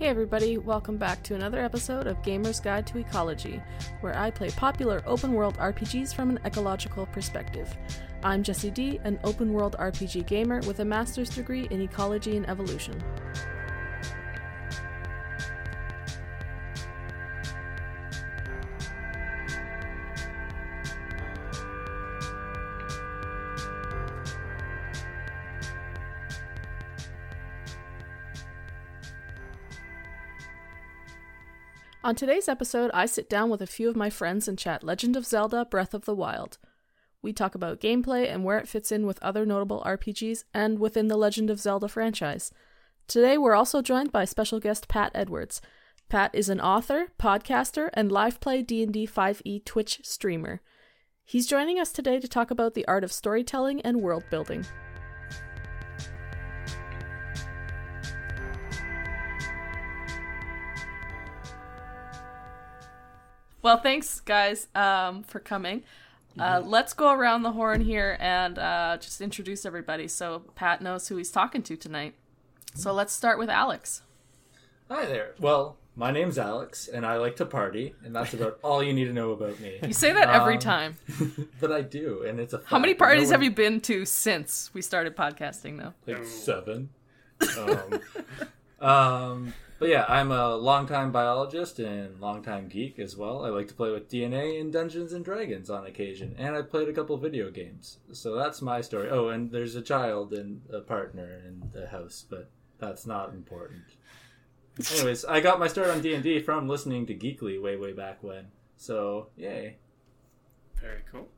Hey everybody, welcome back to another episode of Gamer's Guide to Ecology, where I play popular open world RPGs from an ecological perspective. I'm Jesse D, an open world RPG gamer with a master's degree in ecology and evolution. On today's episode, I sit down with a few of my friends and chat Legend of Zelda Breath of the Wild. We talk about gameplay and where it fits in with other notable RPGs and within the Legend of Zelda franchise. Today, we're also joined by special guest Pat Edwards. Pat is an author, podcaster, and live play D&D 5e Twitch streamer. He's joining us today to talk about the art of storytelling and world building. Well, thanks, guys, um, for coming. Uh, let's go around the horn here and uh, just introduce everybody so Pat knows who he's talking to tonight. So let's start with Alex. Hi there. Well, my name's Alex, and I like to party, and that's about all you need to know about me. You say that every Um, time. but I do, and it's a. How many fact, and no parties have one- you been to since we started podcasting, though? Like seven. Um, um, but yeah, I'm a longtime biologist and longtime geek as well. I like to play with DNA and Dungeons and Dragons on occasion, and I played a couple video games. So that's my story. Oh, and there's a child and a partner in the house, but that's not important. Anyways, I got my start on D and D from listening to Geekly way, way back when. So yay. Very cool.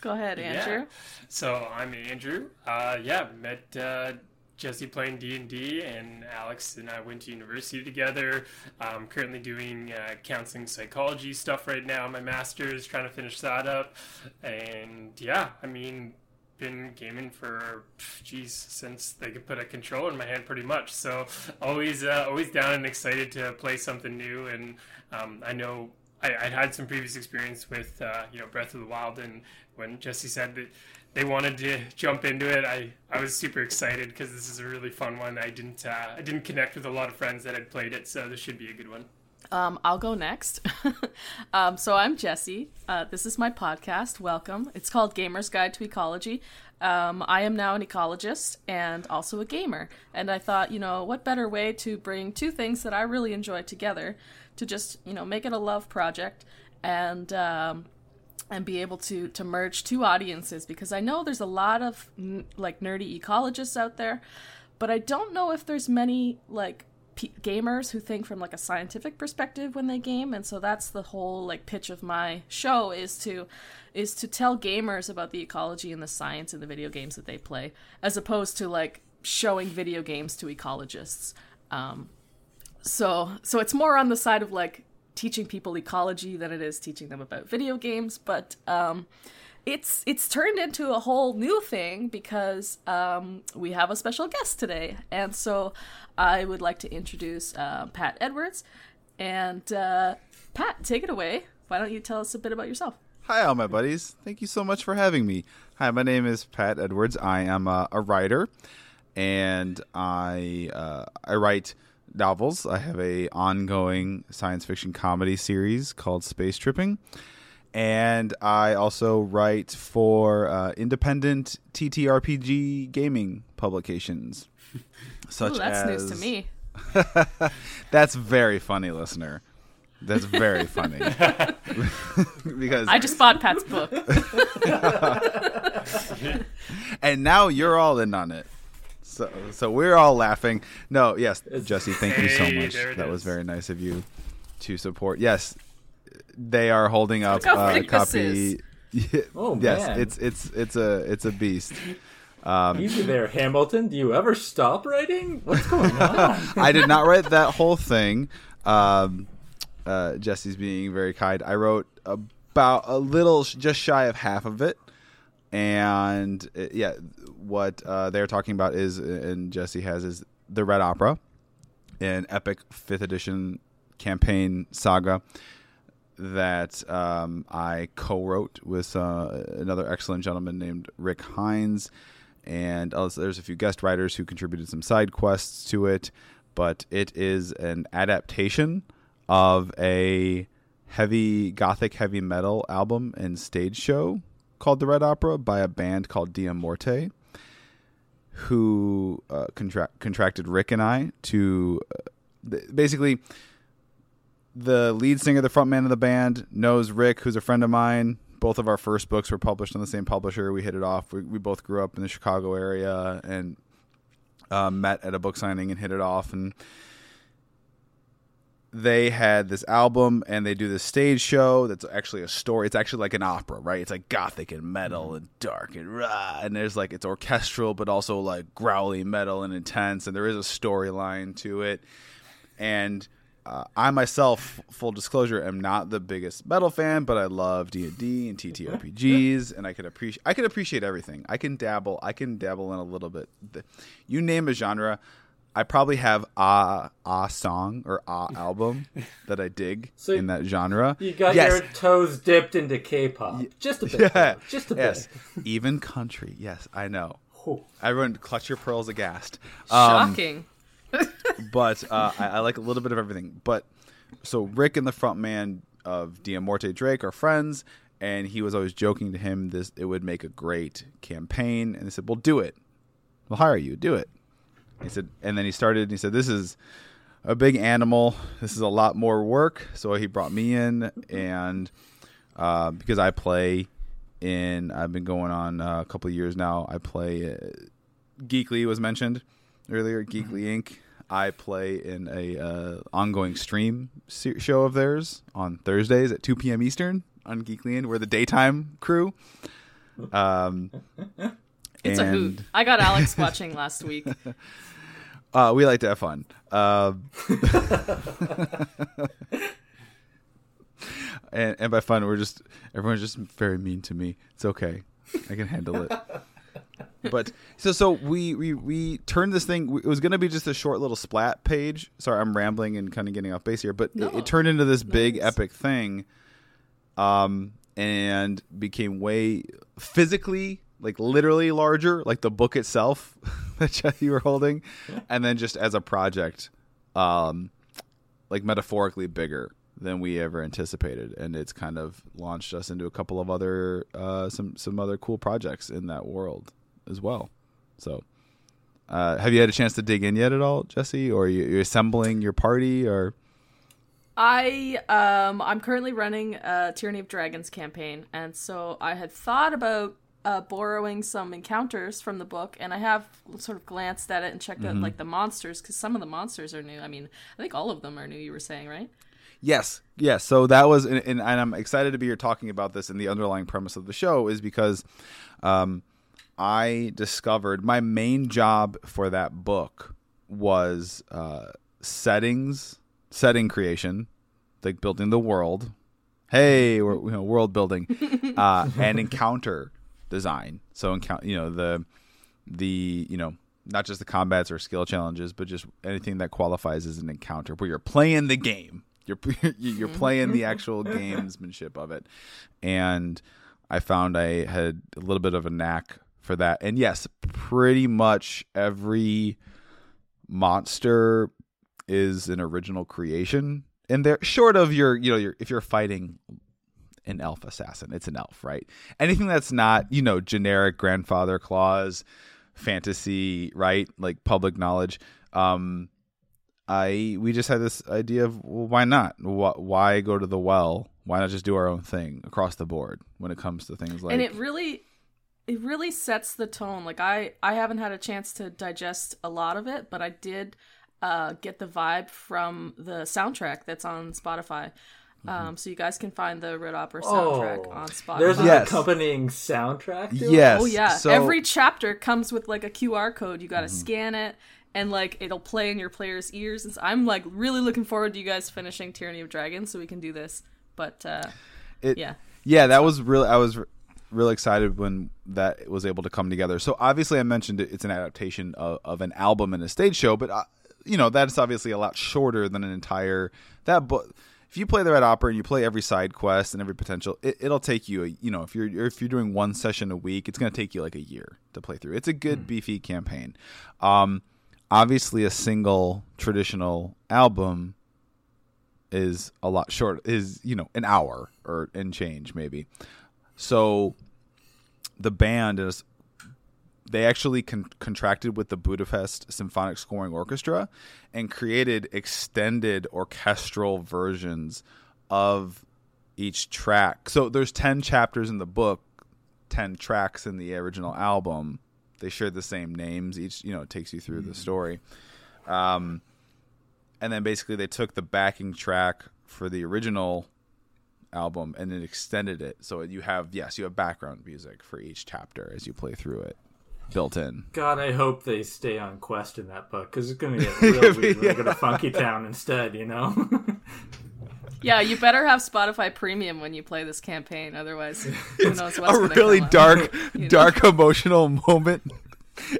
Go ahead, Andrew. Yeah. So I'm Andrew. Uh, yeah, met uh, Jesse playing D and D, and Alex and I went to university together. I'm currently doing uh, counseling psychology stuff right now. My master's, trying to finish that up, and yeah, I mean, been gaming for geez since they could put a controller in my hand pretty much. So always, uh, always down and excited to play something new, and um, I know. I, I'd had some previous experience with uh, you know Breath of the Wild, and when Jesse said that they wanted to jump into it, I, I was super excited because this is a really fun one. I didn't uh, I didn't connect with a lot of friends that had played it, so this should be a good one. Um, I'll go next. um, so I'm Jesse. Uh, this is my podcast. Welcome. It's called Gamer's Guide to Ecology. Um, I am now an ecologist and also a gamer. And I thought, you know, what better way to bring two things that I really enjoy together to just, you know, make it a love project and um, and be able to to merge two audiences because I know there's a lot of n- like nerdy ecologists out there, but I don't know if there's many like p- gamers who think from like a scientific perspective when they game and so that's the whole like pitch of my show is to is to tell gamers about the ecology and the science in the video games that they play as opposed to like showing video games to ecologists. Um, so so it's more on the side of like teaching people ecology than it is teaching them about video games but um it's it's turned into a whole new thing because um, we have a special guest today, and so I would like to introduce uh, Pat Edwards. And uh, Pat, take it away. Why don't you tell us a bit about yourself? Hi, all my buddies. Thank you so much for having me. Hi, my name is Pat Edwards. I am a, a writer, and I uh, I write novels. I have a ongoing science fiction comedy series called Space Tripping, and I also write for uh, independent TTRPG gaming publications, such Ooh, that's as news to me. That's very funny, listener. That's very funny because I just bought Pat's book. and now you're all in on it. So, so we're all laughing. No, yes, Jesse, thank you so much. there it That was very nice of you to support. Yes, they are holding up uh, a copy. Oh, yes, man. it's it's it's a it's a beast. Um, Easy there, Hamilton. Do you ever stop writing? What's going on? I did not write that whole thing. Um, uh, Jesse's being very kind. I wrote about a little, just shy of half of it, and uh, yeah, what uh, they're talking about is, and Jesse has is the Red Opera, an epic fifth edition campaign saga that um, I co-wrote with uh, another excellent gentleman named Rick Hines, and also there's a few guest writers who contributed some side quests to it. but it is an adaptation of a heavy gothic heavy metal album and stage show called The Red Opera by a band called Dia Morte, who uh, contra- contracted Rick and I to uh, th- basically the lead singer, the front man of the band, knows Rick, who's a friend of mine. Both of our first books were published on the same publisher. We hit it off. We, we both grew up in the Chicago area and uh, met at a book signing and hit it off. And they had this album and they do this stage show that's actually a story. It's actually like an opera, right? It's like gothic and metal and dark and rah. And there's like, it's orchestral, but also like growly metal and intense. And there is a storyline to it. And uh, I myself, full disclosure, am not the biggest metal fan, but I love D and D and TTRPGs, and I can appreciate I can appreciate everything. I can dabble. I can dabble in a little bit. You name a genre, I probably have a a song or a album that I dig So in that genre. You got yes. your toes dipped into K-pop, just a bit, Yeah. just a yes, bit. even country. Yes, I know. Whew. Everyone, clutch your pearls aghast. Um, Shocking. but uh, I, I like a little bit of everything. But so Rick and the front man of Dia Morte Drake are friends, and he was always joking to him this it would make a great campaign, and they said, "We'll do it. We'll hire you. Do it." He said, and then he started. And he said, "This is a big animal. This is a lot more work." So he brought me in, and uh, because I play in, I've been going on uh, a couple of years now. I play. Uh, Geekly was mentioned earlier. Geekly Inc. I play in a uh, ongoing stream show of theirs on Thursdays at 2 p.m. Eastern on Geekly Inc. We're the daytime crew. Um, It's a hoot. I got Alex watching last week. Uh, we like to have fun. Uh, and, and by fun, we're just everyone's just very mean to me. It's okay. I can handle it. But so so we we we turned this thing. It was going to be just a short little splat page. Sorry, I'm rambling and kind of getting off base here. But No. it, it turned into this big epic thing, um, and became way physically like literally larger, like the book itself that you were holding, and then just as a project, um, like metaphorically bigger than we ever anticipated, and it's kind of launched us into a couple of other uh, some some other cool projects in that world as well. So, uh, have you had a chance to dig in yet at all, Jesse, or you, you assembling your party, or? I um I'm currently running a Tyranny of Dragons campaign, and so I had thought about uh, borrowing some encounters from the book, and I have sort of glanced at it and checked out like the monsters because some of the monsters are new. I mean, I think all of them are new. You were saying, right? Yes, yes. So that was, and, and I'm excited to be here talking about this. And the underlying premise of the show is because um, I discovered my main job for that book was uh, settings, setting creation, like building the world. Hey, we're, you know, world building uh, and encounter design. So encounter, you know, the the you know not just the combats or skill challenges, but just anything that qualifies as an encounter where you're playing the game. You're you're mm-hmm. playing the actual gamesmanship of it, and I found I had a little bit of a knack for that. And yes, pretty much every monster is an original creation, and they're short of your you know your if you're fighting an elf assassin. It's an elf, right? Anything that's not, you know, generic grandfather clause, fantasy, right? Like public knowledge. Um, I we just had this idea of well, why not? Wh- Why go to the well? Why not just do our own thing across the board when it comes to things like and it really it really sets the tone like i i haven't had a chance to digest a lot of it but i did uh get the vibe from the soundtrack that's on spotify um so you guys can find the red opera soundtrack Oh, on spotify There's an Yes. accompanying soundtrack. To it? yes. oh yeah So, every chapter comes with like a qr code you gotta Mm-hmm. scan it and like it'll play in your player's ears and so i'm like really looking forward to you guys finishing tyranny of dragons so we can do this but uh it, yeah yeah, that was really I was r- really excited when that was able to come together. So obviously, I mentioned it, it's an adaptation of, of an album and a stage show, but uh, you know that's obviously a lot shorter than an entire that book. If you play the Red Opera and you play every side quest and every potential, it, it'll take you. A, you know, if you're if you're doing one session a week, it's going to take you like a year to play through. It's a good beefy campaign. Um, obviously a single traditional album is a lot short is you know an hour or and change maybe so the band is they actually con- contracted with the budapest symphonic scoring orchestra and created extended orchestral versions of each track. So there's 10 chapters in the book 10 tracks in the original album. They share the same names. Each you know it takes you through the story. Um, and then basically they took the backing track for the original album and then extended it. So you have yes you have background music for each chapter as you play through it built in God, I hope they stay on quest in that book because it's going to get real weird when we go to Funky Town instead. You know. Yeah, you better have Spotify Premium when you play this campaign, otherwise, who knows what's a really come up. dark You know? dark emotional moment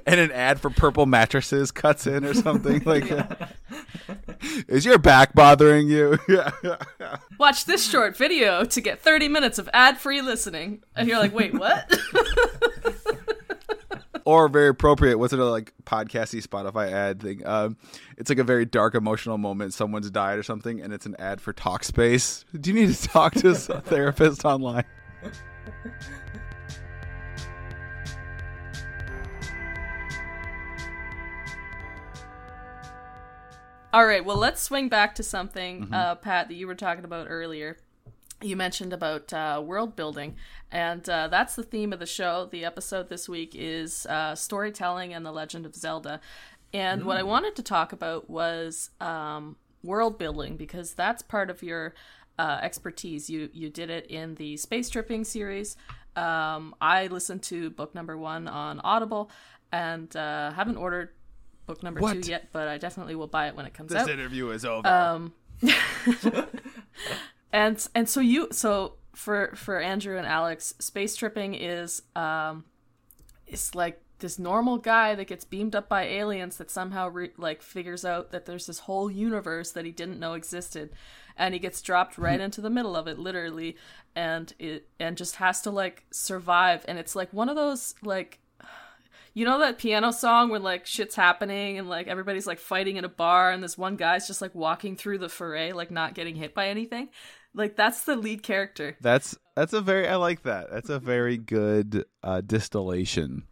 and an ad for purple mattresses cuts in or something like that is your back bothering you yeah Watch this short video to get 30 minutes of ad-free listening, and you're like, wait, what? Or very appropriate. What's another like podcasty Spotify ad thing? Um, it's like a very dark emotional moment. Someone's died or something, and it's an ad for Talkspace. Do you need to talk to a therapist online? All right, well, let's swing back to something, Mm-hmm. uh, Pat, that you were talking about earlier. You mentioned about uh, world building, and uh, that's the theme of the show. The episode this week is uh, storytelling and the Legend of Zelda. And what I wanted to talk about was um, world building because that's part of your uh, expertise. You you did it in the space tripping series. Um, I listened to book number one on Audible, and uh, haven't ordered book number What? two yet, but I definitely will buy it when it comes This out. This interview is over. Um, and and so you so for for Andrew and Alex, space tripping is um, it's like this normal guy that gets beamed up by aliens that somehow re- like figures out that there's this whole universe that he didn't know existed. And he gets dropped right into the middle of it literally. And it and just has to like survive. And it's like one of those like you know that piano song when like shit's happening and like everybody's like fighting in a bar and this one guy's just like walking through the foray like not getting hit by anything like that's the lead character that's that's a very I like that. That's a very good uh, distillation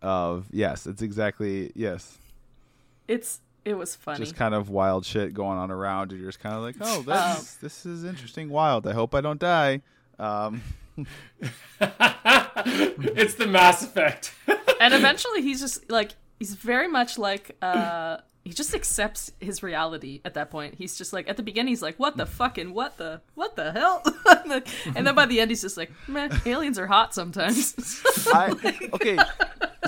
of yes. It's exactly yes. it's it was funny Just kind of wild shit going on around. And you're just kind of like, oh, this this is interesting, wild. I hope I don't die. Um, it's the Mass Effect. and eventually he's just like he's very much like uh he just accepts his reality at that point he's just like at the beginning he's like what the fucking what the what the hell and then by the end he's just like meh aliens are hot sometimes I okay.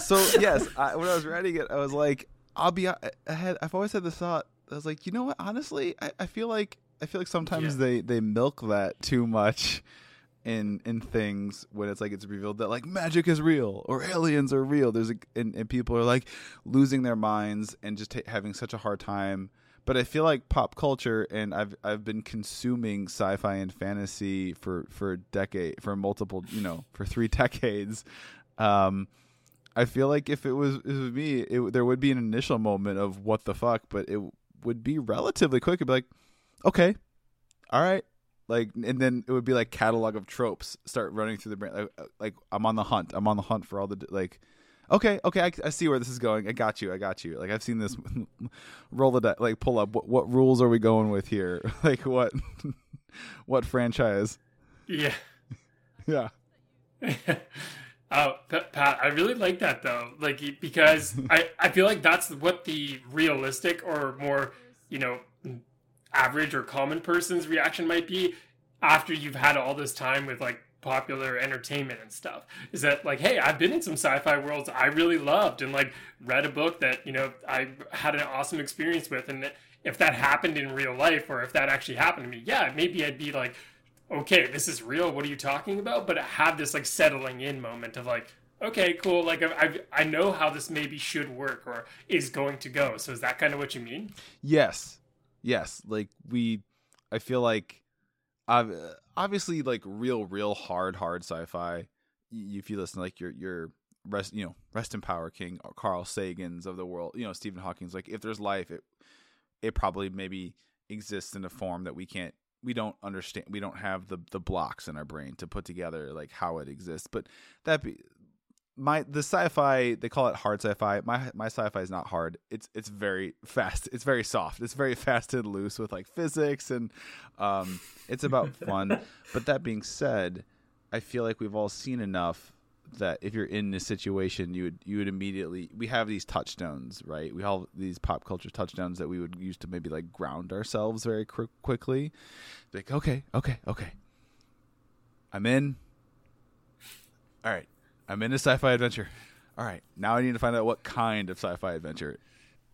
So yes, I, when I was writing it, I was like, I'll be. I had. I've always had this thought. I was like, you know what? Honestly, I, I feel like I feel like sometimes Yeah. they they milk that too much in in things when it's like it's revealed that like magic is real or aliens are real. There's a and, and people are like losing their minds and just ta having such a hard time. But I feel like pop culture, and I've I've been consuming sci-fi and fantasy for for a decade, for multiple, you know, for three decades. Um, I feel like if it was, it was me, it, there would be an initial moment of what the fuck, but it would be relatively quick. It'd be like, okay, all right, like, and then it would be like catalog of tropes start running through the brain. Like, uh, like I'm on the hunt. I'm on the hunt for all the like. Okay, okay, I, I see where this is going. I got you. I got you. Like I've seen this. roll the di- like pull up. What, what rules are we going with here? like what? what franchise? yeah. Yeah. Oh, Pat, I really like that though. Like because I I feel like that's what the realistic or more you know average or common person's reaction might be after you've had all this time with like popular entertainment and stuff is that like hey i've been in some sci-fi worlds i really loved and like read a book that you know i had an awesome experience with and if that happened in real life or if that actually happened to me yeah maybe i'd be like okay, this is real. What are you talking about? But have this like settling in moment of like, okay, cool. Like I I know how this maybe should work or is going to go. So is that kind of what you mean? Yes, yes. Like we, I feel like, ob- uh, obviously, like real, real hard, hard sci-fi. If you listen, like your your rest you know rest in power king uh, carl sagan's of the world you know stephen hawking's like if there's life it it probably maybe exists in a form that we can't we don't understand we don't have the the blocks in our brain to put together like how it exists but that be my the sci-fi they call it hard sci-fi. My my sci-fi is not hard. It's it's very fast. It's very soft. It's very fast and loose with like physics and um it's about fun. But that being said i feel like we've all seen enough that if you're in this situation you would you would immediately we have these touchstones right? We have these pop culture touchdowns that we would use to maybe like ground ourselves very qu- quickly. Like okay okay okay. I'm in. All right I'm in a sci-fi adventure. All right, now I need to find out what kind of sci-fi adventure.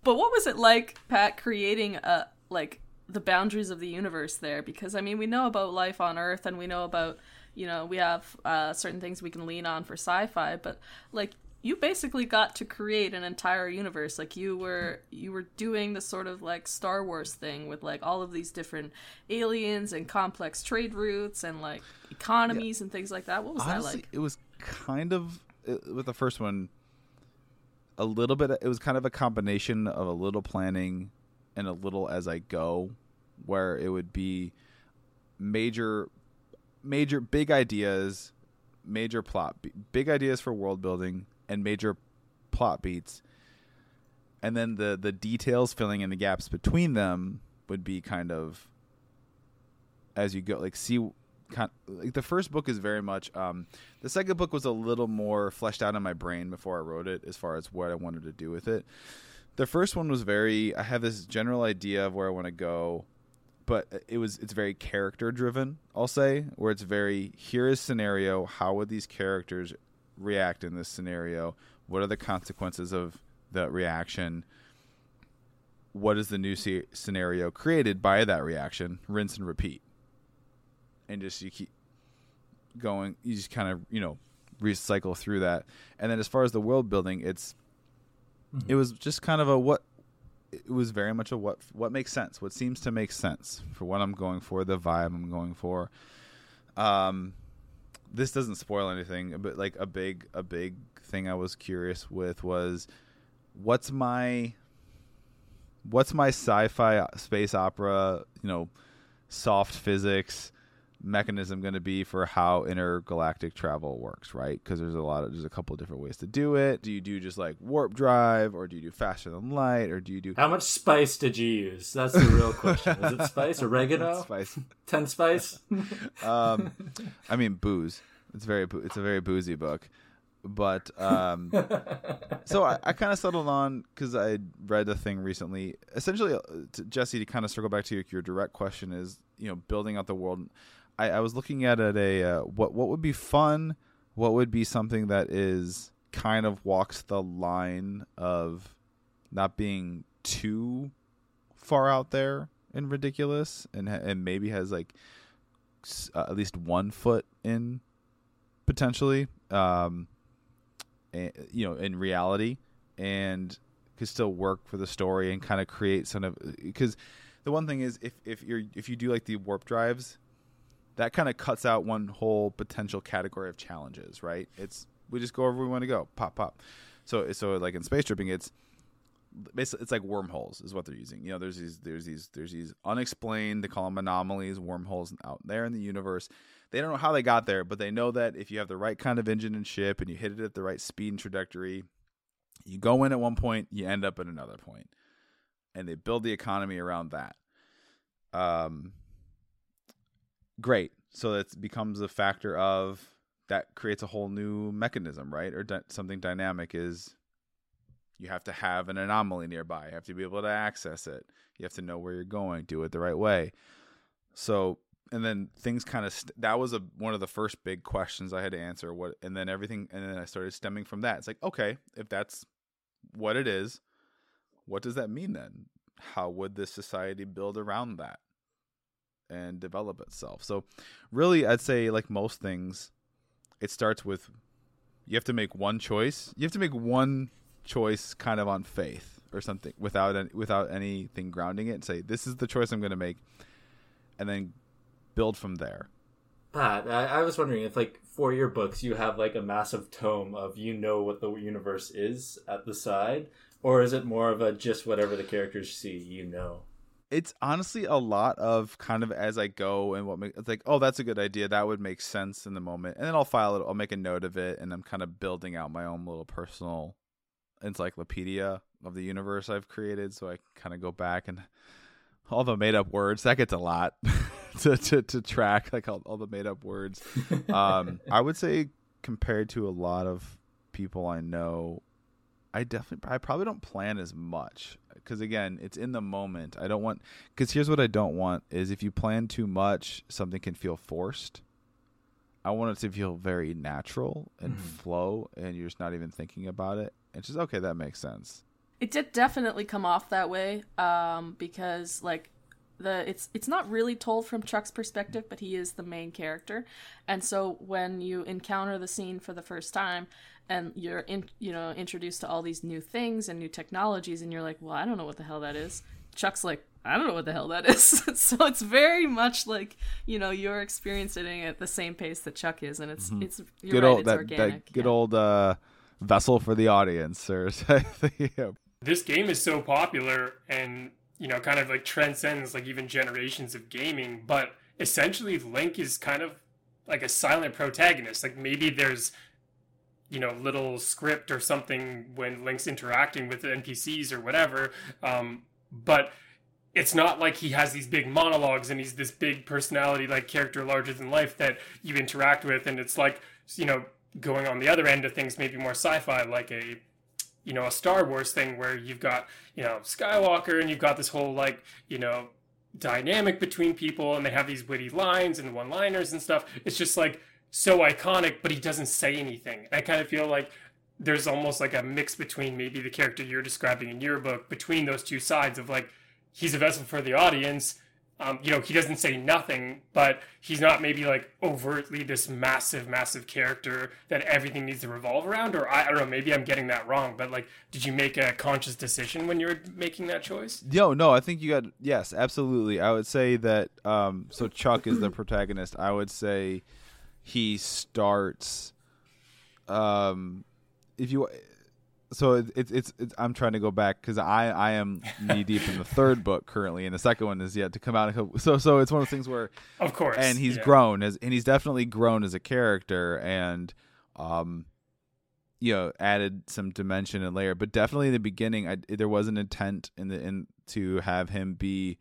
But what was it like, Pat, creating a like the boundaries of the universe there? Because I mean, we know about life on Earth, and we know about you know we have uh, certain things we can lean on for sci-fi, but like you basically got to create an entire universe like you were you were doing the sort of like star wars thing with like all of these different aliens and complex trade routes and like economies yeah. and things like that what was Honestly, that like it was kind of uh, with the first one a little bit it was kind of a combination of a little planning and a little as i go where it would be major major big ideas major plot big ideas for world building and major plot beats. And then the the details filling in the gaps between them would be kind of as you go like see kind like the first book is very much um the second book was a little more fleshed out in my brain before I wrote it as far as what I wanted to do with it. The first one was very I have this general idea of where I want to go, but it was it's very character driven, I'll say, where it's very here is scenario, how would these characters react in this scenario? What are the consequences of that reaction? What is the new scenario created by that reaction? Rinse and repeat. And just you keep going, you just kind of, you know, recycle through that. And then as far as the world building, it's mm-hmm. it was just kind of a what it was very much a what what makes sense, what seems to make sense for what I'm going for, the vibe I'm going for. Um this doesn't spoil anything, but like a big a big thing I was curious with was what's my what's my sci-fi space opera, you know, soft physics mechanism going to be for how intergalactic travel works, right? Because there's a lot of there's a couple of different ways to do it. Do you do just like warp drive, or do you do faster than light, or do you do how much spice did you use? That's the real question. Is it spice, oregano, spice, ten spice? um, I mean booze. It's very it's a very boozy book, but um, so I, I kind of settled on because I read a thing recently. Essentially, uh, to Jesse, to kind of circle back to your, your direct question is you know building out the world I, I was looking at it a uh, what what would be fun, what would be something that is kind of walks the line of not being too far out there and ridiculous, and and maybe has like uh, at least one foot in potentially, um, and, you know, in reality, and could still work for the story and kind of create some of because the one thing is if if you're if you do like the warp drives that kind of cuts out one whole potential category of challenges, right? It's we just go wherever we want to go, pop pop. So so like in space tripping, it's basically it's like wormholes is what they're using. You know, there's these there's these there's these unexplained they call them anomalies, wormholes out there in the universe. They don't know how they got there, but they know that if you have the right kind of engine and ship and you hit it at the right speed and trajectory, you go in at one point, you end up at another point, and they build the economy around that. Um, great. So it becomes a factor of that creates a whole new mechanism, right? Or di- something dynamic is you have to have an anomaly nearby. You have to be able to access it. You have to know where you're going, do it the right way. So, and then things kind of st- that was a one of the first big questions I had to answer. What and then everything and then I started stemming from that. It's like, okay, if that's what it is, what does that mean then? How would this society build around that? And develop itself. So, really, I'd say, like most things, it starts with you have to make one choice. You have to make one choice kind of on faith or something without any, without anything grounding it and say this is the choice I'm going to make and then build from there. Pat, I, I was wondering if, like, for your books, you have like a massive tome of you know what the universe is at the side, or is it more of a just whatever the characters see, you know? It's honestly a lot of kind of as I go and what make, it's like, oh, that's a good idea. That would make sense in the moment, and then I'll file it. I'll make a note of it, and I'm kind of building out my own little personal encyclopedia of the universe I've created, so I can kind of go back and all the made up words that gets a lot to, to to track like all, all the made up words um i would say compared to a lot of people i know i definitely i probably don't plan as much because again it's in the moment. I don't want because here's what i don't want is if you plan too much something can feel forced. I want it to feel very natural and Mhm. flow and you're just not even thinking about it. It's just okay that makes sense. It did definitely come off that way, um, because like the it's it's not really told from Chuck's perspective, but he is the main character, and so when you encounter the scene for the first time, and you're in you know introduced to all these new things and new technologies, and you're like, well, I don't know what the hell that is. Chuck's like, I don't know what the hell that is. so it's very much like you know you're experiencing it at the same pace that Chuck is, and it's it's you're good right, old it's that, organic. that good yeah. old uh vessel for the audience or yeah. this game is so popular and you know kind of like transcends like even generations of gaming but essentially link is kind of like a silent protagonist. Like maybe there's you know little script or something when link's interacting with the npcs or whatever um, but it's not like he has these big monologues and he's this big personality like character larger than life that you interact with and it's like you know going on the other end of things maybe more sci-fi like a you know a Star Wars thing where you've got you know Skywalker and you've got this whole like you know dynamic between people and they have these witty lines and one-liners and stuff. It's just like so iconic, but he doesn't say anything. I kind of feel like there's almost like a mix between maybe the character you're describing in your book between those two sides of like he's a vessel for the audience. Um, you know, he doesn't say nothing, but he's not maybe like overtly this massive, massive character that everything needs to revolve around. Or I, I don't know, maybe I'm getting that wrong. But like, did you make a conscious decision when you were making that choice? No, no, I think you got yes, absolutely. I would say that um so Chuck is the protagonist. I would say he starts um if you so it- it's it's, it's I'm trying to go back cuz I I am knee deep in the third book currently and the second one is yet to come out. So so it's one of those things where Of course. and he's yeah. grown as and he's definitely grown as a character and um you know added some dimension and layer but definitely in the beginning I, there was an intent in the in to have him be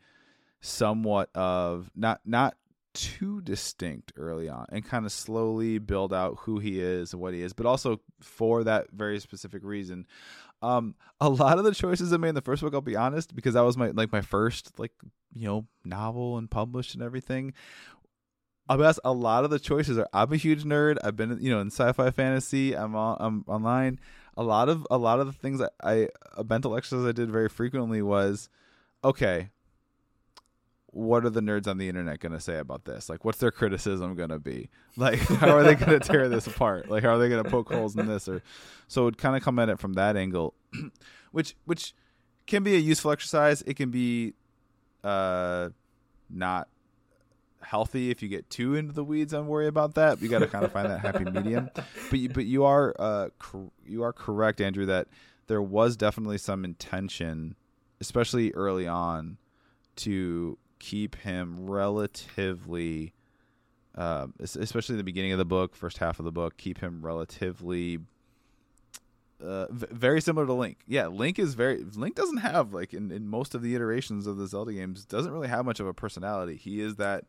somewhat of not not too distinct early on and kind of slowly build out who he is and what he is but also for that very specific reason um a lot of the choices i made in the first book i'll be honest because that was my like my first like you know novel and published and everything I'll be honest, a lot of the choices are I'm a huge nerd. I've been you know in sci-fi fantasy. I'm on, I'm online. A lot of a lot of the things I a mental exercise I did very frequently was okay. What are the nerds on the internet going to say about this? Like, what's their criticism going to be? Like, how are they going to tear this apart? Like, how are they going to poke holes in this? Or so it would kind of come at it from that angle, which which can be a useful exercise. It can be uh not healthy if you get too into the weeds and worry about that. You got to kind of find that happy medium. But you, but you are uh cor- you are correct, Andrew, that there was definitely some intention, especially early on, to keep him relatively. Es- especially in the beginning of the book, first half of the book, keep him relatively uh, v- very similar to Link. Yeah, Link is very Link doesn't have like in, in most of the iterations of the Zelda games doesn't really have much of a personality. He is that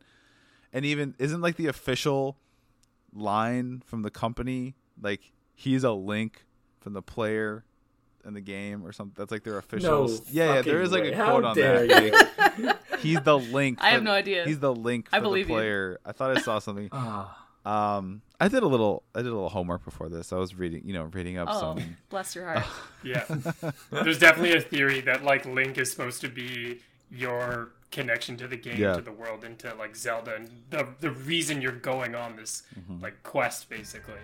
and even isn't like the official line from the company like he's a link from the player in the game or something. That's like their official. No, yeah, yeah. there is like way. a How quote on dare that. you? He's the link. I have no idea. He's the link for I the believe you. player. I thought I saw something. Ah, Um, I did a little. I did a little homework before this. I was reading, you know, reading up Oh, some. bless your heart. Yeah. There's definitely a theory that like Link is supposed to be your connection to the game, Yeah. to the world, into like Zelda, and the the reason you're going on this Mm-hmm. like quest, basically.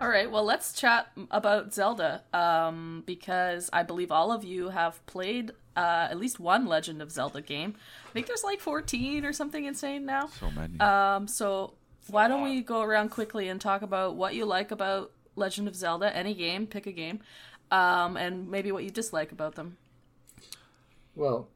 All right, well, let's chat about Zelda um, because I believe all of you have played uh, at least one Legend of Zelda game. I think there's like 14 or something insane now. So many. Um, so why don't we go around quickly and talk about what you like about Legend of Zelda? Any game, pick a game, um, and maybe what you dislike about them. Well,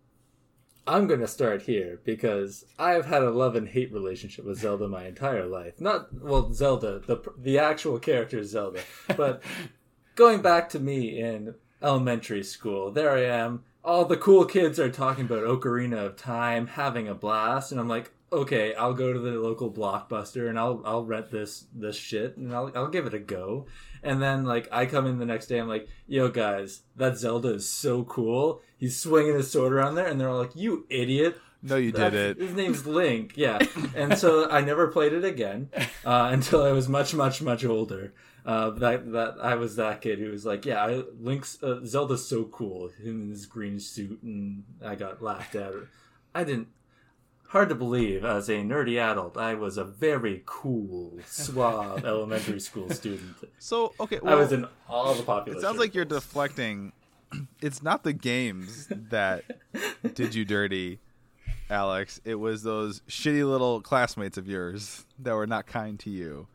I'm gonna start here because I've had a love and hate relationship with Zelda my entire life. Not well, Zelda, the the actual character Zelda, but going back to me in elementary school, there I am. All the cool kids are talking about Ocarina of Time, having a blast, and I'm like, okay, I'll go to the local blockbuster and I'll I'll rent this this shit and I'll I'll give it a go. And then like I come in the next day, I'm like, yo guys, that Zelda is so cool. He's swinging his sword around there, and they're all like, you idiot. no, you did it. His name's Link, yeah. And so I never played it again uh, until I was much, much, much older. Uh, that that I was that kid who was like, yeah, I, Link's uh, Zelda's so cool, him in his green suit, and I got laughed at. I didn't. Hard to believe, as a nerdy adult, I was a very cool, suave elementary school student. So okay, I was in all the popular. It sounds like you're deflecting. It's not the games that did you dirty, Alex. It was those shitty little classmates of yours that were not kind to you.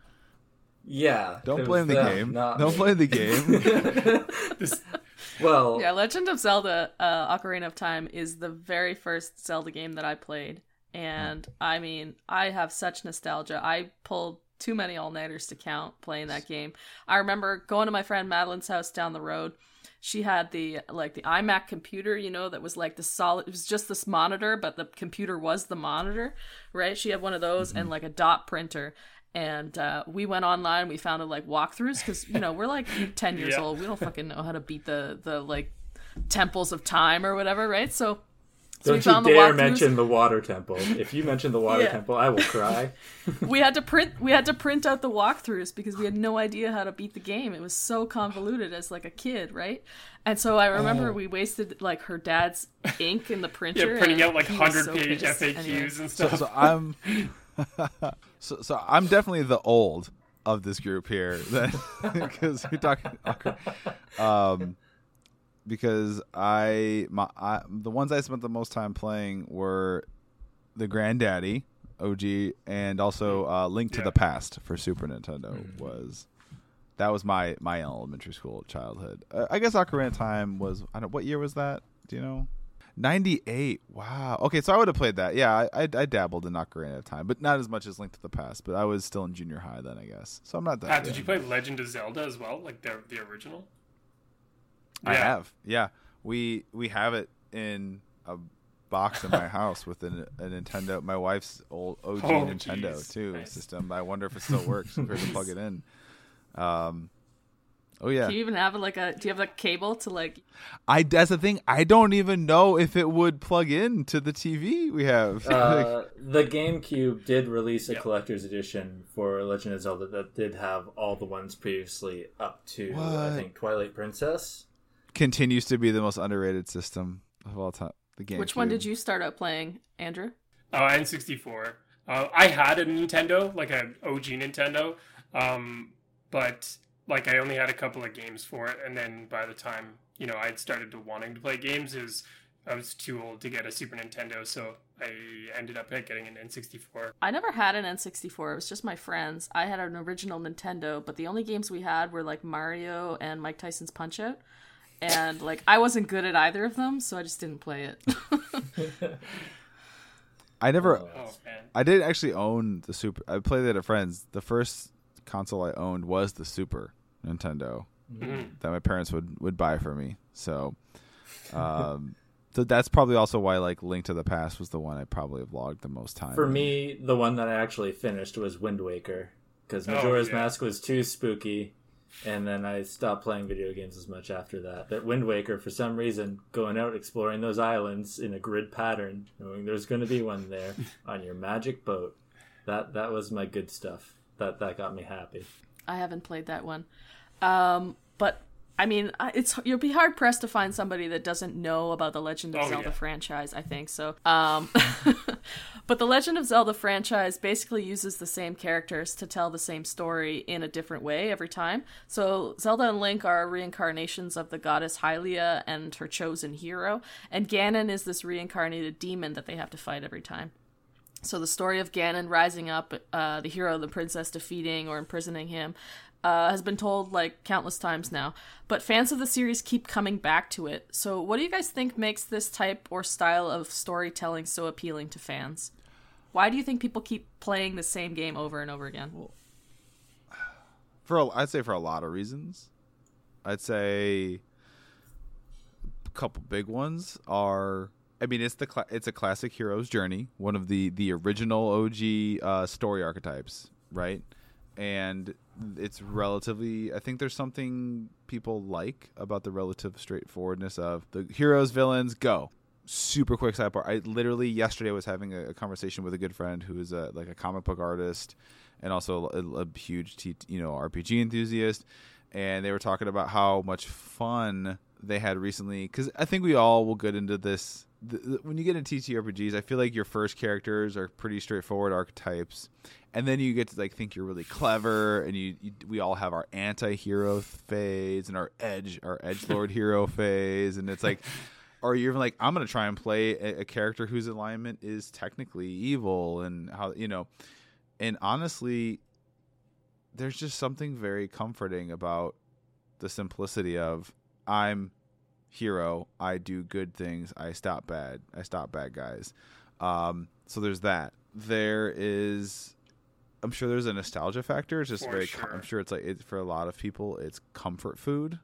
Yeah. Don't it blame was the them, game. Don't me. blame the game. Well, Yeah, Legend of Zelda: uh, Ocarina of Time is the very first Zelda game that I played, and I mean, I have such nostalgia. I pulled too many all nighters to count playing that game. I remember going to my friend Madeline's house down the road. She had the like the iMac computer, you know, that was like the solid. It was just this monitor, but the computer was the monitor, right? She had one of those and like a dot printer. And uh, we went online. We found like walkthroughs because you know we're like ten years Yeah. old. We don't fucking know how to beat the the like temples of time or whatever, right? So, so Don't you found the dare mention the water temple. If you mention the water Yeah. temple, I will cry. we had to print we had to print out the walkthroughs because we had no idea how to beat the game. It was so convoluted as like a kid, right? And so I remember we wasted like her dad's ink in the printer. Yeah, printing out like hundred so page pissed. FAQs Anyway. and stuff. so I'm so, so I'm definitely the old of this group here because we talk um because I my I, the ones I spent the most time playing were the Granddaddy OG and also uh, Link to Yeah. the Past for Super Nintendo was that was my my elementary school childhood. Uh, I guess Ocarina of Time was I don't what year was that? Do you know? 98. Wow. Okay, so I would have played that. Yeah, I, I, I dabbled in Ocarina of Time, but not as much as Link to the Past. But I was still in junior high then, I guess. So I'm not that. Good. did you play Legend of Zelda as well, like the the original? I have. Yeah, we we have it in a box in my house with a, a Nintendo. My wife's old OG Oh, Nintendo jeez. too Nice. system. I wonder if it still works for her to plug it in. Um. Oh yeah, Do you even have like a? Do you have like cable to like? I. That's the thing. I don't even know if it would plug in to the TV we have. Uh, the GameCube did release a Yep. collector's edition for Legend of Zelda that did have all the ones previously up to I think Twilight Princess. Continues to be the most underrated system of all time. The game. Which one did you start out playing, Andrew? Oh, N64. Uh, I had a Nintendo, like an OG Nintendo, um, but like I only had a couple of games for it, and then by the time you know I'd started to wanting to play games, is I was too old to get a Super Nintendo, so I ended up getting an N64. I never had an N64. It was just my friends. I had an original Nintendo, but the only games we had were like Mario and Mike Tyson's Punch Out. And like I wasn't good at either of them, so I just didn't play it. I never. Oh I did actually own the Super. I played it at friends. The first console I owned was the Super Nintendo Mhm. that my parents would would buy for me. So, um, so that's probably also why like Link to the Past was the one I probably have logged the most time. For in. me, the one that I actually finished was Wind Waker because Oh, Majora's yeah. Mask was too spooky, and then I stopped playing video games as much after that. But Wind Waker, for some reason, going out exploring those islands in a grid pattern, knowing there's going to be one there on your magic boat, that that was my good stuff. That that got me happy. I haven't played that one. Um, but I mean, it's you'll be hard pressed to find somebody that doesn't know about the Legend of Oh, Zelda yeah. franchise. I think so. Um, but the Legend of Zelda franchise basically uses the same characters to tell the same story in a different way every time. So Zelda and Link are reincarnations of the goddess Hylia and her chosen hero, and Ganon is this reincarnated demon that they have to fight every time. So the story of Ganon rising up, uh, the hero, the princess defeating or imprisoning him, uh, has been told like countless times now. But fans of the series keep coming back to it. So what do you guys think makes this type or style of storytelling so appealing to fans? Why do you think people keep playing the same game over and over again? for a, I'd say for a lot of reasons. I'd say a couple big ones are I mean it's the cla- it's a classic hero's journey, one of the the original OG uh, story archetypes, right? And it's relatively I think there's something people like about the relative straightforwardness of the heroes villains go super quick sidebar. I literally yesterday was having a, conversation with a good friend who is a like a comic book artist and also a, a huge T, you know RPG enthusiast, and they were talking about how much fun they had recently. Because I think we all will get into this. When you get into TTRPGs, I feel like your first characters are pretty straightforward archetypes, and then you get to like think you're really clever, and you, you we all have our anti-hero phase and our edge our edge lord hero phase, and it's like or you're even like i'm going to try and play a, a character whose alignment is technically evil and how you know and honestly there's just something very comforting about the simplicity of i'm hero i do good things i stop bad i stop bad guys. Um, so there's that. There is i'm sure there's a nostalgia factor. It's just For very sure. i'm sure. it's like it, for a lot of people it's comfort food.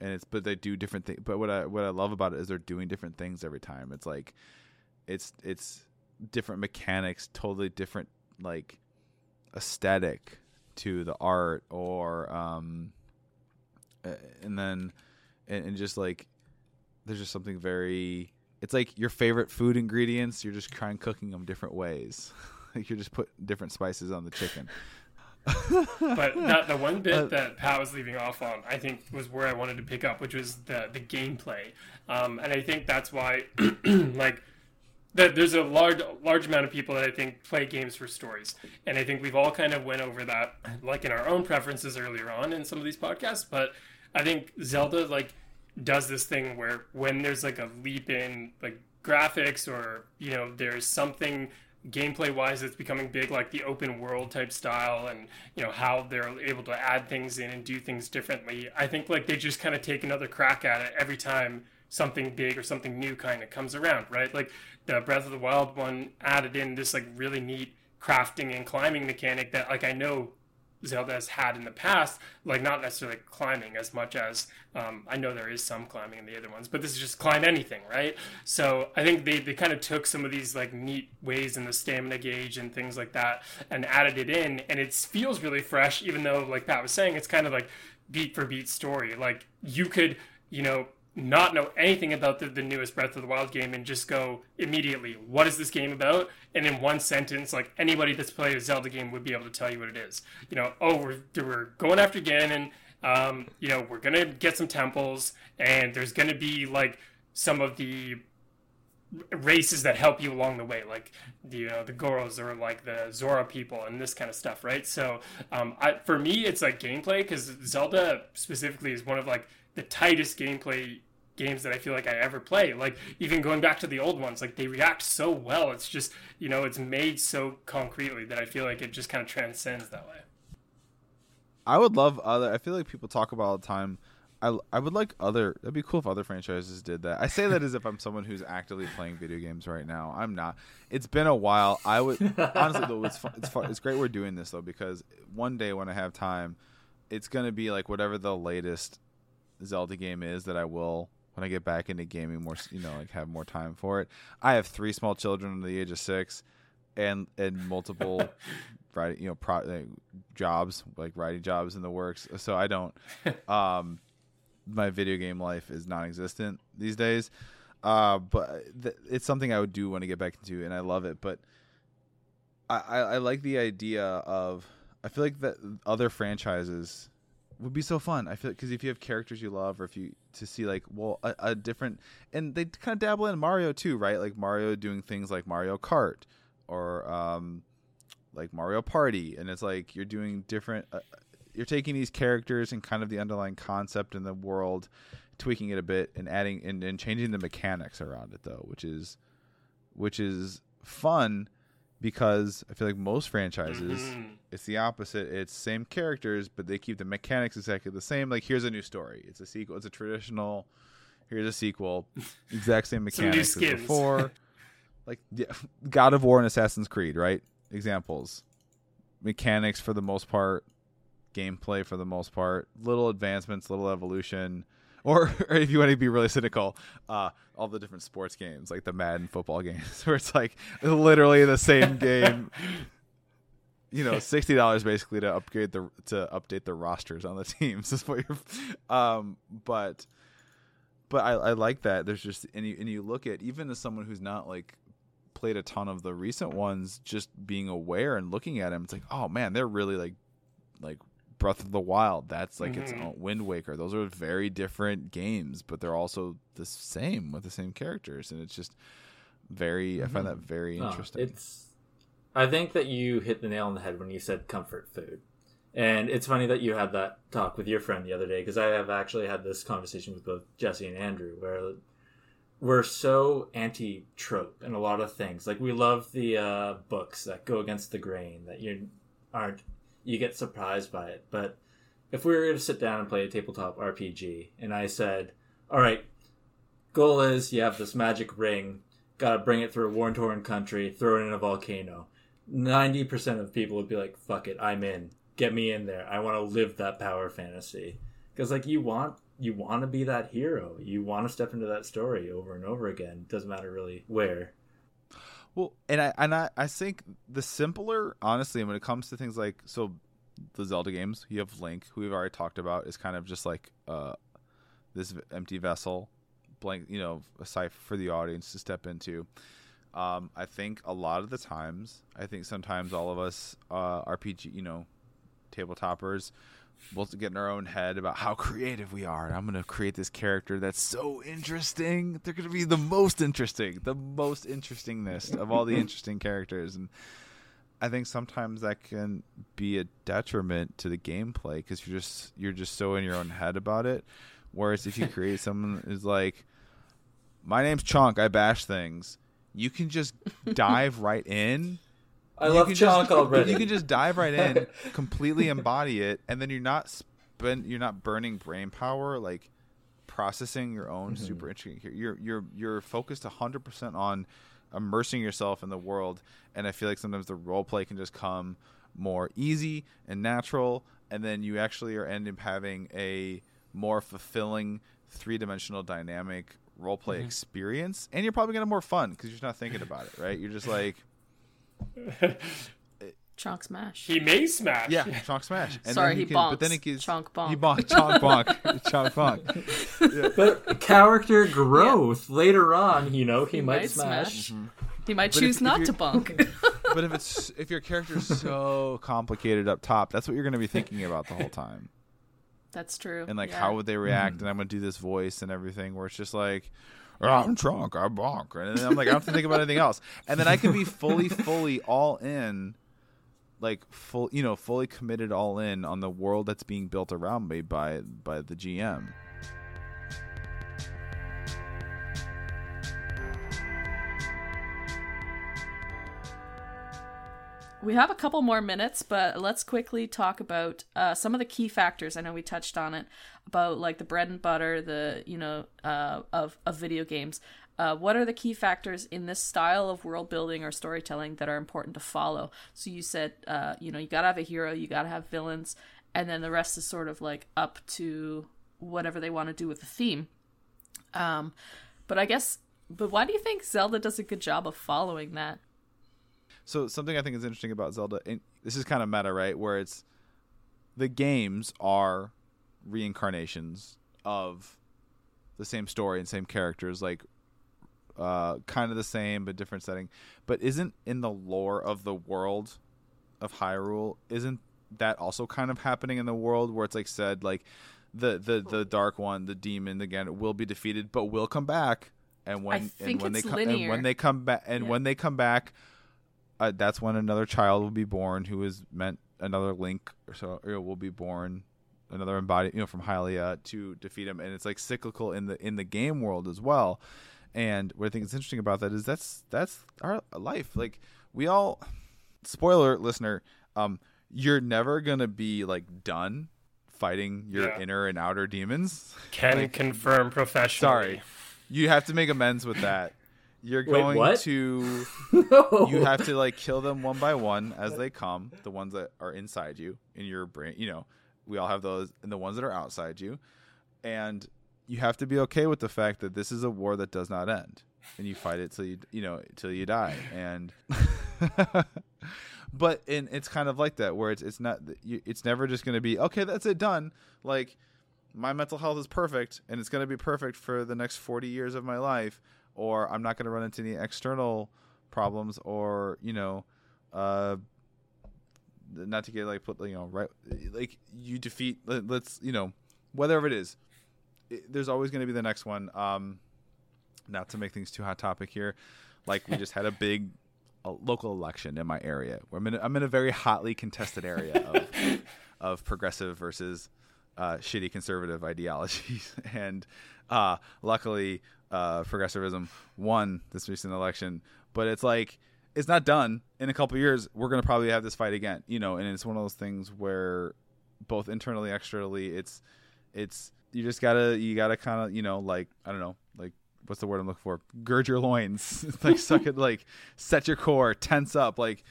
And it's but they do different things but what i what i love about it is they're doing different things every time. It's like it's it's different mechanics totally different like aesthetic to the art or um and then and, and just like there's just something very it's like your favorite food ingredients you're just trying cooking them different ways like you're just putting different spices on the chicken. But that, the one bit Uh, that Pat was leaving off on, I think, was where I wanted to pick up, which was the the gameplay, um, and I think that's why, like, that there's a large large amount of people that I think play games for stories, and I think we've all kind of went over that, like in our own preferences earlier on in some of these podcasts, but I think Zelda like does this thing where when there's like a leap in like graphics or you know there's something gameplay wise that's becoming big like the open world type style and you know how they're able to add things in and do things differently. I think like they just kind of take another crack at it every time something big or something new kind of comes around right? Like the breath of the wild one added in this like really neat crafting and climbing mechanic that like i know Zelda has had in the past, like not necessarily climbing as much as um, I know there is some climbing in the other ones, but this is just climb anything, right? So I think they, they kind of took some of these like neat ways in the stamina gauge and things like that and added it in, and it feels really fresh, even though like Pat was saying, it's kind of like beat for beat story. Like you could, you know, not know anything about the, the newest Breath of the Wild game and just go immediately, what is this game about? And in one sentence, like anybody that's played a Zelda game would be able to tell you what it is. You know, oh, we're, we're going after Ganon. Um, you know, we're gonna get some temples, and there's gonna be like some of the races that help you along the way, like the you know, the Gorons or like the Zora people and this kind of stuff, right? So, um, I, for me, it's like gameplay because Zelda specifically is one of like the tightest gameplay games that I feel like I ever play. Like even going back to the old ones, like they react so well. It's just you know it's made so concretely that I feel like it just kind of transcends that way. I would love other. I feel like people talk about all the time. I, I would like other. That'd be cool if other franchises did that. I say that as if I'm someone who's actively playing video games right now. I'm not. It's been a while. I would honestly though. It's fun, it's fun, It's great we're doing this though because one day when I have time, it's gonna be like whatever the latest Zelda game is that I will when I get back into gaming more. You know, like have more time for it. I have three small children under the age of six, and and multiple. writing you know pro, like, jobs like writing jobs in the works so i don't um my video game life is non-existent these days uh but th- it's something i would do want to get back into and i love it but I, I i like the idea of i feel like that other franchises would be so fun. I feel because if you have characters you love, or if you to see like well a, a different, and they kind of dabble in Mario too, right? Like Mario doing things like Mario Kart or um, like Mario Party, and it's like you're doing different. Uh, you're taking these characters and kind of the underlying concept in the world, tweaking it a bit and adding and, and changing the mechanics around it though, which is which is fun because I feel like most franchises Mhm. it's the opposite. It's same characters, but they keep the mechanics exactly the same. Like here's a new story. It's a sequel. It's a traditional. Here's a sequel. Exact same mechanics as before. like yeah, God of War and Assassin's Creed, right? Examples. Mechanics for the most part, gameplay for the most part, little advancements, little evolution. Or, or if you want to be really cynical, uh, all the different sports games, like the Madden football games, where it's like literally the same game you know, sixty dollars basically to upgrade the to update the rosters on the teams is what you're. Um, but but I, I like that. There's just and you and you look at even as someone who's not like played a ton of the recent ones, just being aware and looking at them, it's like, oh man, they're really like like Breath of the Wild. That's like its Mhm. own Wind Waker. Those are very different games, but they're also the same with the same characters, and it's just very. I find that very No, interesting. it's. I think that you hit the nail on the head when you said comfort food, and it's funny that you had that talk with your friend the other day because I have actually had this conversation with both Jesse and Andrew where we're so anti trope in a lot of things. Like we love the uh, books that go against the grain that you aren't you get surprised by it. But if we were to sit down and play a tabletop RPG, and I said, "All right, goal is you have this magic ring, gotta bring it through a war torn country, throw it in a volcano," ninety percent of people would be like, "Fuck it, I'm in. Get me in there. I want to live that power fantasy." Because like you want you want to be that hero. You want to step into that story over and over again. Doesn't matter really where. Well, and I and I, I think the simpler, honestly, when it comes to things like so, the Zelda games, you have Link, who we've already talked about, is kind of just like uh, this empty vessel, blank, you know, a site for the audience to step into. Um, I think a lot of the times, I think sometimes all of us uh, RPG, you know, tabletoppers, we'll get in our own head about how creative we are. And I'm going to create this character that's so interesting. They're going to be the most interesting, the most interestingness of all the interesting characters. And I think sometimes that can be a detriment to the gameplay because you're just you're just so in your own head about it. Whereas if you create someone who's like, "My name's Chunk, I bash things," you can just dive right in I you love can Chunk just, already. You can just dive right in, completely embody it, and then you're not spend you're not burning brain power like processing your own Mm-hmm. super interesting. You're you're you're focused hundred percent on immersing yourself in the world, and I feel like sometimes the role play can just come more easy and natural, and then you actually are end up having a more fulfilling three dimensional dynamic role play Mm-hmm. experience, and you're probably gonna have more fun because you're just not thinking about it, right? You're just like. Chunk smash. He may smash. Yeah, chonk smash. And Sorry, then he can, But then it gives Chonk bonk. He bonk, chonk bonk, chonk bonk. but character growth later on, you know, he, might, might smash. smash. Mm-hmm. He might But choose if- if not you're- to bunk. But if it's if your character's so complicated up top, that's what you're going to be thinking about the whole time. That's true. And like, yeah. how would they react? Mm-hmm. And I'm going to do this voice and everything, where it's just like. "Oh, I'm drunk. I bonk, and I'm like, I don't have to think about anything else, and then I can be fully, fully all in, like full, you know, fully committed, all in on the world that's being built around me by by the GM. We have a couple more minutes, but let's quickly talk about uh, some of the key factors. I know we touched on it about like the bread and butter, the you know uh, of of video games. Uh, what are the key factors in this style of world building or storytelling that are important to follow? So you said uh, you know you gotta have a hero, you gotta have villains, and then the rest is sort of like up to whatever they want to do with the theme. Um, but I guess, but why do you think Zelda does a good job of following that? So something I think is interesting about Zelda, and this is kind of meta, right? Where it's the games are reincarnations of the same story and same characters, like uh, kind of the same but different setting. But isn't in the lore of the world of Hyrule, isn't that also kind of happening in the world where it's like said like the the the dark one, the demon again will be defeated, but will come back. And when and when they come and when they come back and Yeah. when they come back, uh, that's when another child will be born who is meant another link or so or will be born another embodied you know from Hylia to defeat him. And it's like cyclical in the in the game world as well. And what I think is interesting about that is that's that's our life. Like we all spoiler listener um you're never gonna be like done fighting your Yeah. inner and outer demons. Can confirm professionally. sorry. You have to make amends with that you're going to no. you have to like kill them one by one as they come the ones that are inside you in your brain you know we all have those and the ones that are outside you. And you have to be okay with the fact that this is a war that does not end and you fight it till you you know till you die and but and it's kind of like that where it's it's not you- it's never just going to be okay that's it done. Like my mental health is perfect and it's going to be perfect for the next 40 years of my life or i'm not going to run into any external problems or you know uh not to get like put you know right like you defeat let- let's you know whatever it is it, there's always going to be the next one. Um not to make things too hot topic here like we just had a big a local election in my area. Where I'm in, a, I'm in a very hotly contested area of, of progressive versus uh, shitty conservative ideologies. And uh, luckily uh, progressivism won this recent election but it's like it's not done. In a couple years we're going to probably have this fight again you know and it's one of those things where both internally externally it's it's you just gotta you gotta kind of you know like i don't know like what's the word i'm looking for? Gird your loins. Like suck it like set your core tense up like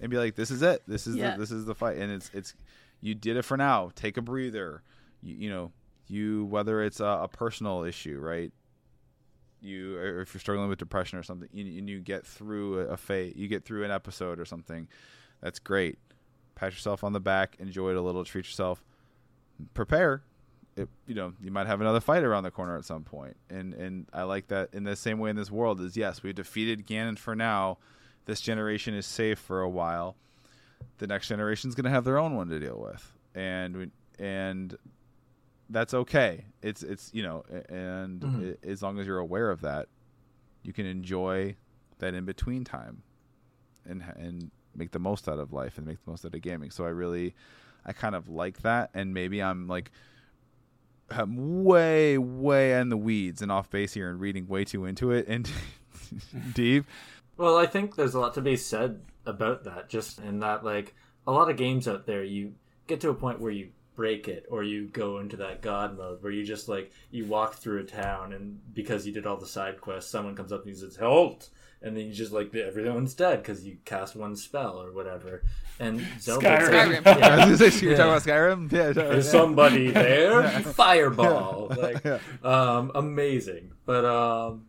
and be like this is it. This is Yeah. the, this is the fight. And it's it's you did it for now. Take a breather. You, you know you whether it's a, a personal issue right you or if you're struggling with depression or something and you get through a phase you get through an episode or something that's great. Pat yourself on the back enjoy it a little treat yourself prepare. It, you know you might have another fight around the corner at some point. And and i like that in the same way in this world is yes we defeated ganon for now. This generation is safe for a while. The next generation's going to have their own one to deal with. And we, and that's okay it's it's you know a- and Mhm. i as long as you're aware of that you can enjoy that in between time and and make the most out of life and make the most out of gaming so i really i kind of like that and maybe i'm like I'm way way in the weeds and off base here and reading way too into it and deep Well, I think there's a lot to be said about that. Just in that, like a lot of games out there, you get to a point where you break it, or you go into that god mode where you just like you walk through a town, and because you did all the side quests, someone comes up and says "halt," and then you just like everyone's dead because you cast one spell or whatever. And Zelda, Skyrim. Skyrim. I was gonna say, you're Yeah. talking about Skyrim yeah, yeah. Is somebody there? Fireball. Like Yeah. um amazing. But um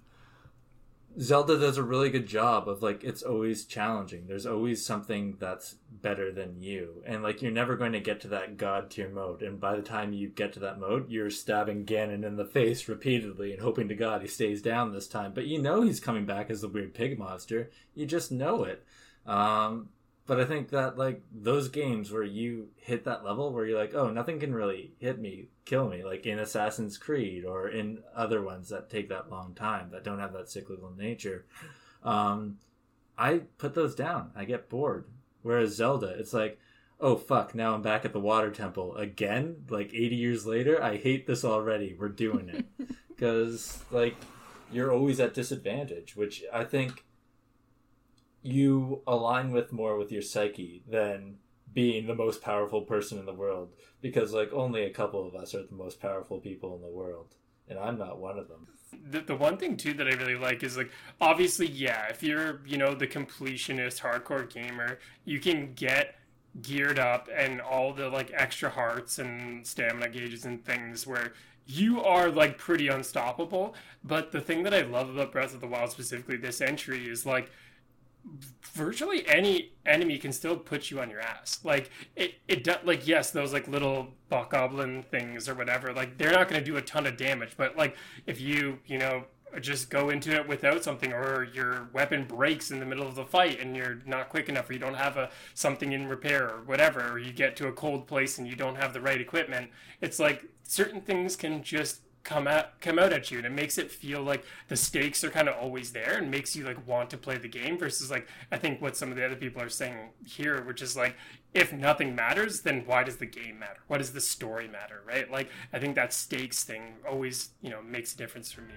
Zelda does a really good job of like it's always challenging. There's always something that's better than you. And like you're never going to get to that god tier mode. And by the time you get to that mode, you're stabbing Ganon in the face repeatedly and hoping to god he stays down this time. But you know he's coming back as the weird pig monster. You just know it. Um but I think that like those games where you hit that level where you're like, oh, nothing can really hit me, kill me, like in Assassin's Creed or in other ones that take that long time that don't have that cyclical nature. Um, I put those down. I get bored. Whereas Zelda, it's like, oh fuck, now I'm back at the Water Temple again. Like 80 years later, I hate this already. We're doing it because like you're always at disadvantage, which I think you align with more with your psyche than being the most powerful person in the world. Because like only a couple of us are the most powerful people in the world. And I'm not one of them. the, the one thing too that I really like is like obviously yeah if you're you know the completionist hardcore gamer you can get geared up and all the like extra hearts and stamina gauges and things where you are like pretty unstoppable. But the thing that I love about Breath of the Wild specifically this entry is like virtually any enemy can still put you on your ass. Like it, it like yes, those like little bokoblin things or whatever, like they're not going to do a ton of damage. But like if you, you know, just go into it without something or your weapon breaks in the middle of the fight and you're not quick enough or you don't have a something in repair or whatever or you get to a cold place and you don't have the right equipment it's like certain things can just come out come out at you and it makes it feel like the stakes are kind of always there and makes you like want to play the game versus like I think what some of the other people are saying here which is like if nothing matters then why does the game matter? Why does the story matter right? Like I think that stakes thing always you know makes a difference for me.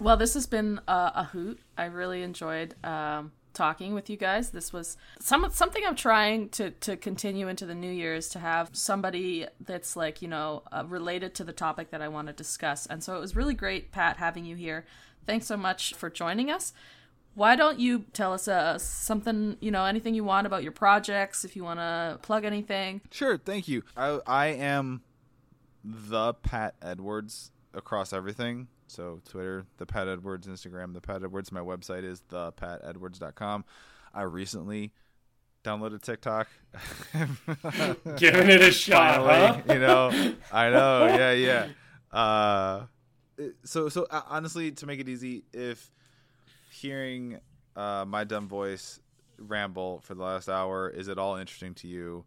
Well, this has been a hoot. I really enjoyed um, talking with you guys. This was some something I'm trying to to continue into the new year is to have somebody that's like you know uh, related to the topic that I want to discuss. And so it was really great, Pat, having you here. Thanks so much for joining us. Why don't you tell us uh, something, you know, anything you want about your projects, if you want to plug anything? Sure, thank you. I I am the Pat Edwards across everything. So Twitter, the Pat Edwards, Instagram, the Pat Edwards. My website is thepatedwards.com. I recently downloaded TikTok. Giving it a shot, Finally, huh? you know, I know, yeah, yeah. Uh, so, so uh, honestly, to make it easy, if hearing uh, my dumb voice ramble for the last hour is at all interesting to you,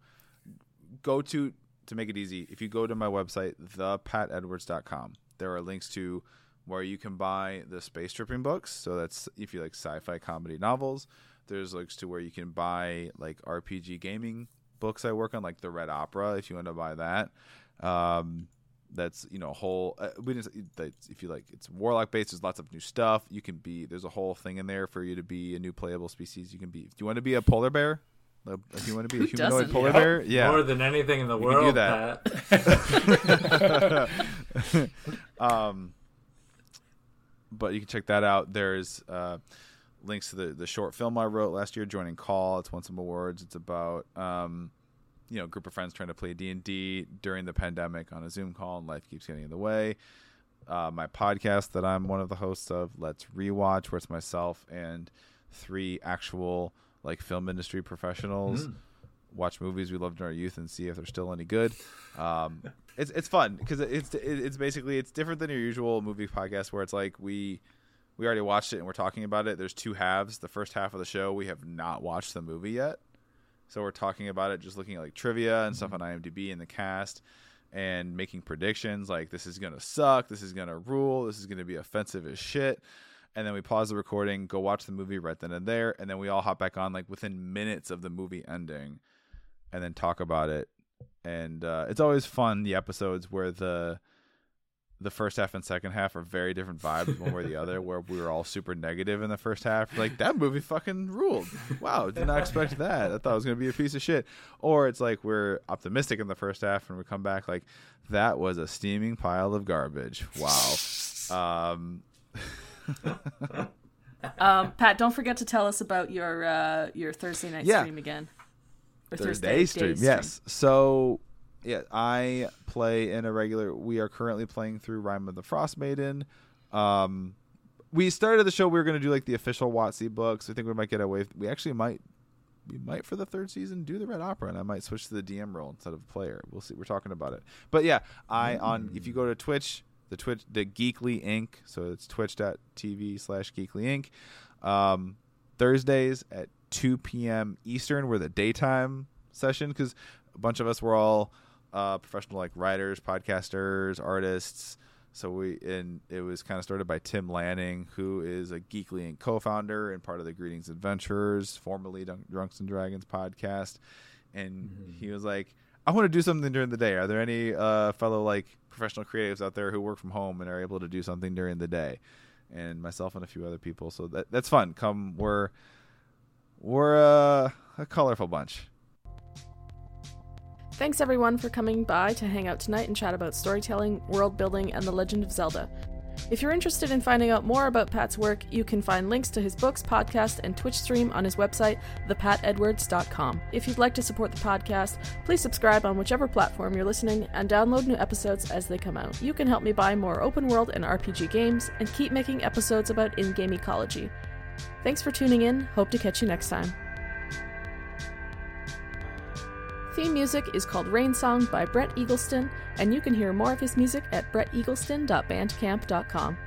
go to to make it easy. If you go to my website, thepatedwards.com, there are links to where you can buy the space tripping books. So that's if you like sci-fi comedy novels. There's links to where you can buy like RPG gaming books I work on, like the Red Opera, if you want to buy that. Um, that's you know a whole. Uh, we didn't. that's- If you like, it's warlock based. There's lots of new stuff. You can be. There's a whole thing in there for you to be a new playable species. You can be. If you want to be a polar bear, uh, if you want to be a humanoid polar Yep. bear, yeah. More than anything in the can do world, that. Um, but you can check that out. There's uh, links to the the short film I wrote last year, joining Call. It's won some awards. It's about um, you know, group of friends trying to play D and D during the pandemic on a Zoom call, and life keeps getting in the way. Uh, my podcast that I'm one of the hosts of, Let's Rewatch, where it's myself and three actual like film industry professionals watch movies we loved in our youth and see if they're still any good. Um, it's it's fun because it's it's basically it's different than your usual movie podcast where it's like we we already watched it and we're talking about it. There's two halves. The first half of the show we have not watched the movie yet, so we're talking about it, just looking at like trivia and stuff on IMDb and the cast. And making predictions like this is gonna suck, this is gonna rule, this is gonna be offensive as shit and then we pause the recording, go watch the movie right then and there, and then we all hop back on like within minutes of the movie ending, and then talk about it. And uh, it's always fun the episodes where the the first half and second half are very different vibes one way or the other. Where we were all super negative in the first half, like that movie fucking ruled. Wow, did not expect that. I thought it was gonna be a piece of shit. Or it's like we're optimistic in the first half, and we come back like that was a steaming pile of garbage. Wow. Um, Um, Pat, don't forget to tell us about your uh, your Thursday night Yeah. stream again. Or Thursday stream. day Yes. So yeah, I play in a regular. We are currently playing through Rime of the Frostmaiden. Um, we started the show. We were going to do like the official WotC books. I think we might get away. We actually might. We might for the third season do the Red Opera, and I might switch to the DM role instead of player. We'll see. We're talking about it. But yeah, I on if you go to Twitch, the Twitch, the Geekly Inc. So it's twitch.tv slash Geekly Inc. Um, Thursdays at 2 p.m. Eastern were the daytime session because a bunch of us were all uh, professional like writers, podcasters, artists. So we and it was kind of started by Tim Lanning, who is a Geekly and co-founder and part of the Greetings Adventurers, formerly Dun- Drunks and Dragons podcast. And he was like, "I want to do something during the day. Are there any uh, fellow like professional creatives out there who work from home and are able to do something during the day?" And myself and a few other people. So that that's fun. Come, we're we're uh, a colorful bunch. Thanks everyone for coming by to hang out tonight and chat about storytelling, world building, and the Legend of Zelda. If you're interested in finding out more about Pat's work, you can find links to his books, podcast, and Twitch stream on his website, thepatedwards.com. If you'd like to support the podcast, please subscribe on whichever platform you're listening and download new episodes as they come out. You can help me buy more open world and RPG games and keep making episodes about in game ecology. Thanks for tuning in. Hope to catch you next time. Theme music is called Rain Song by Brett Eagleston, and you can hear more of his music at bretteagleston.bandcamp.com.